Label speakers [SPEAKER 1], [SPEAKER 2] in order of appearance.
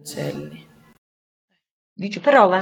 [SPEAKER 1] Uccelli. Dici
[SPEAKER 2] Prova.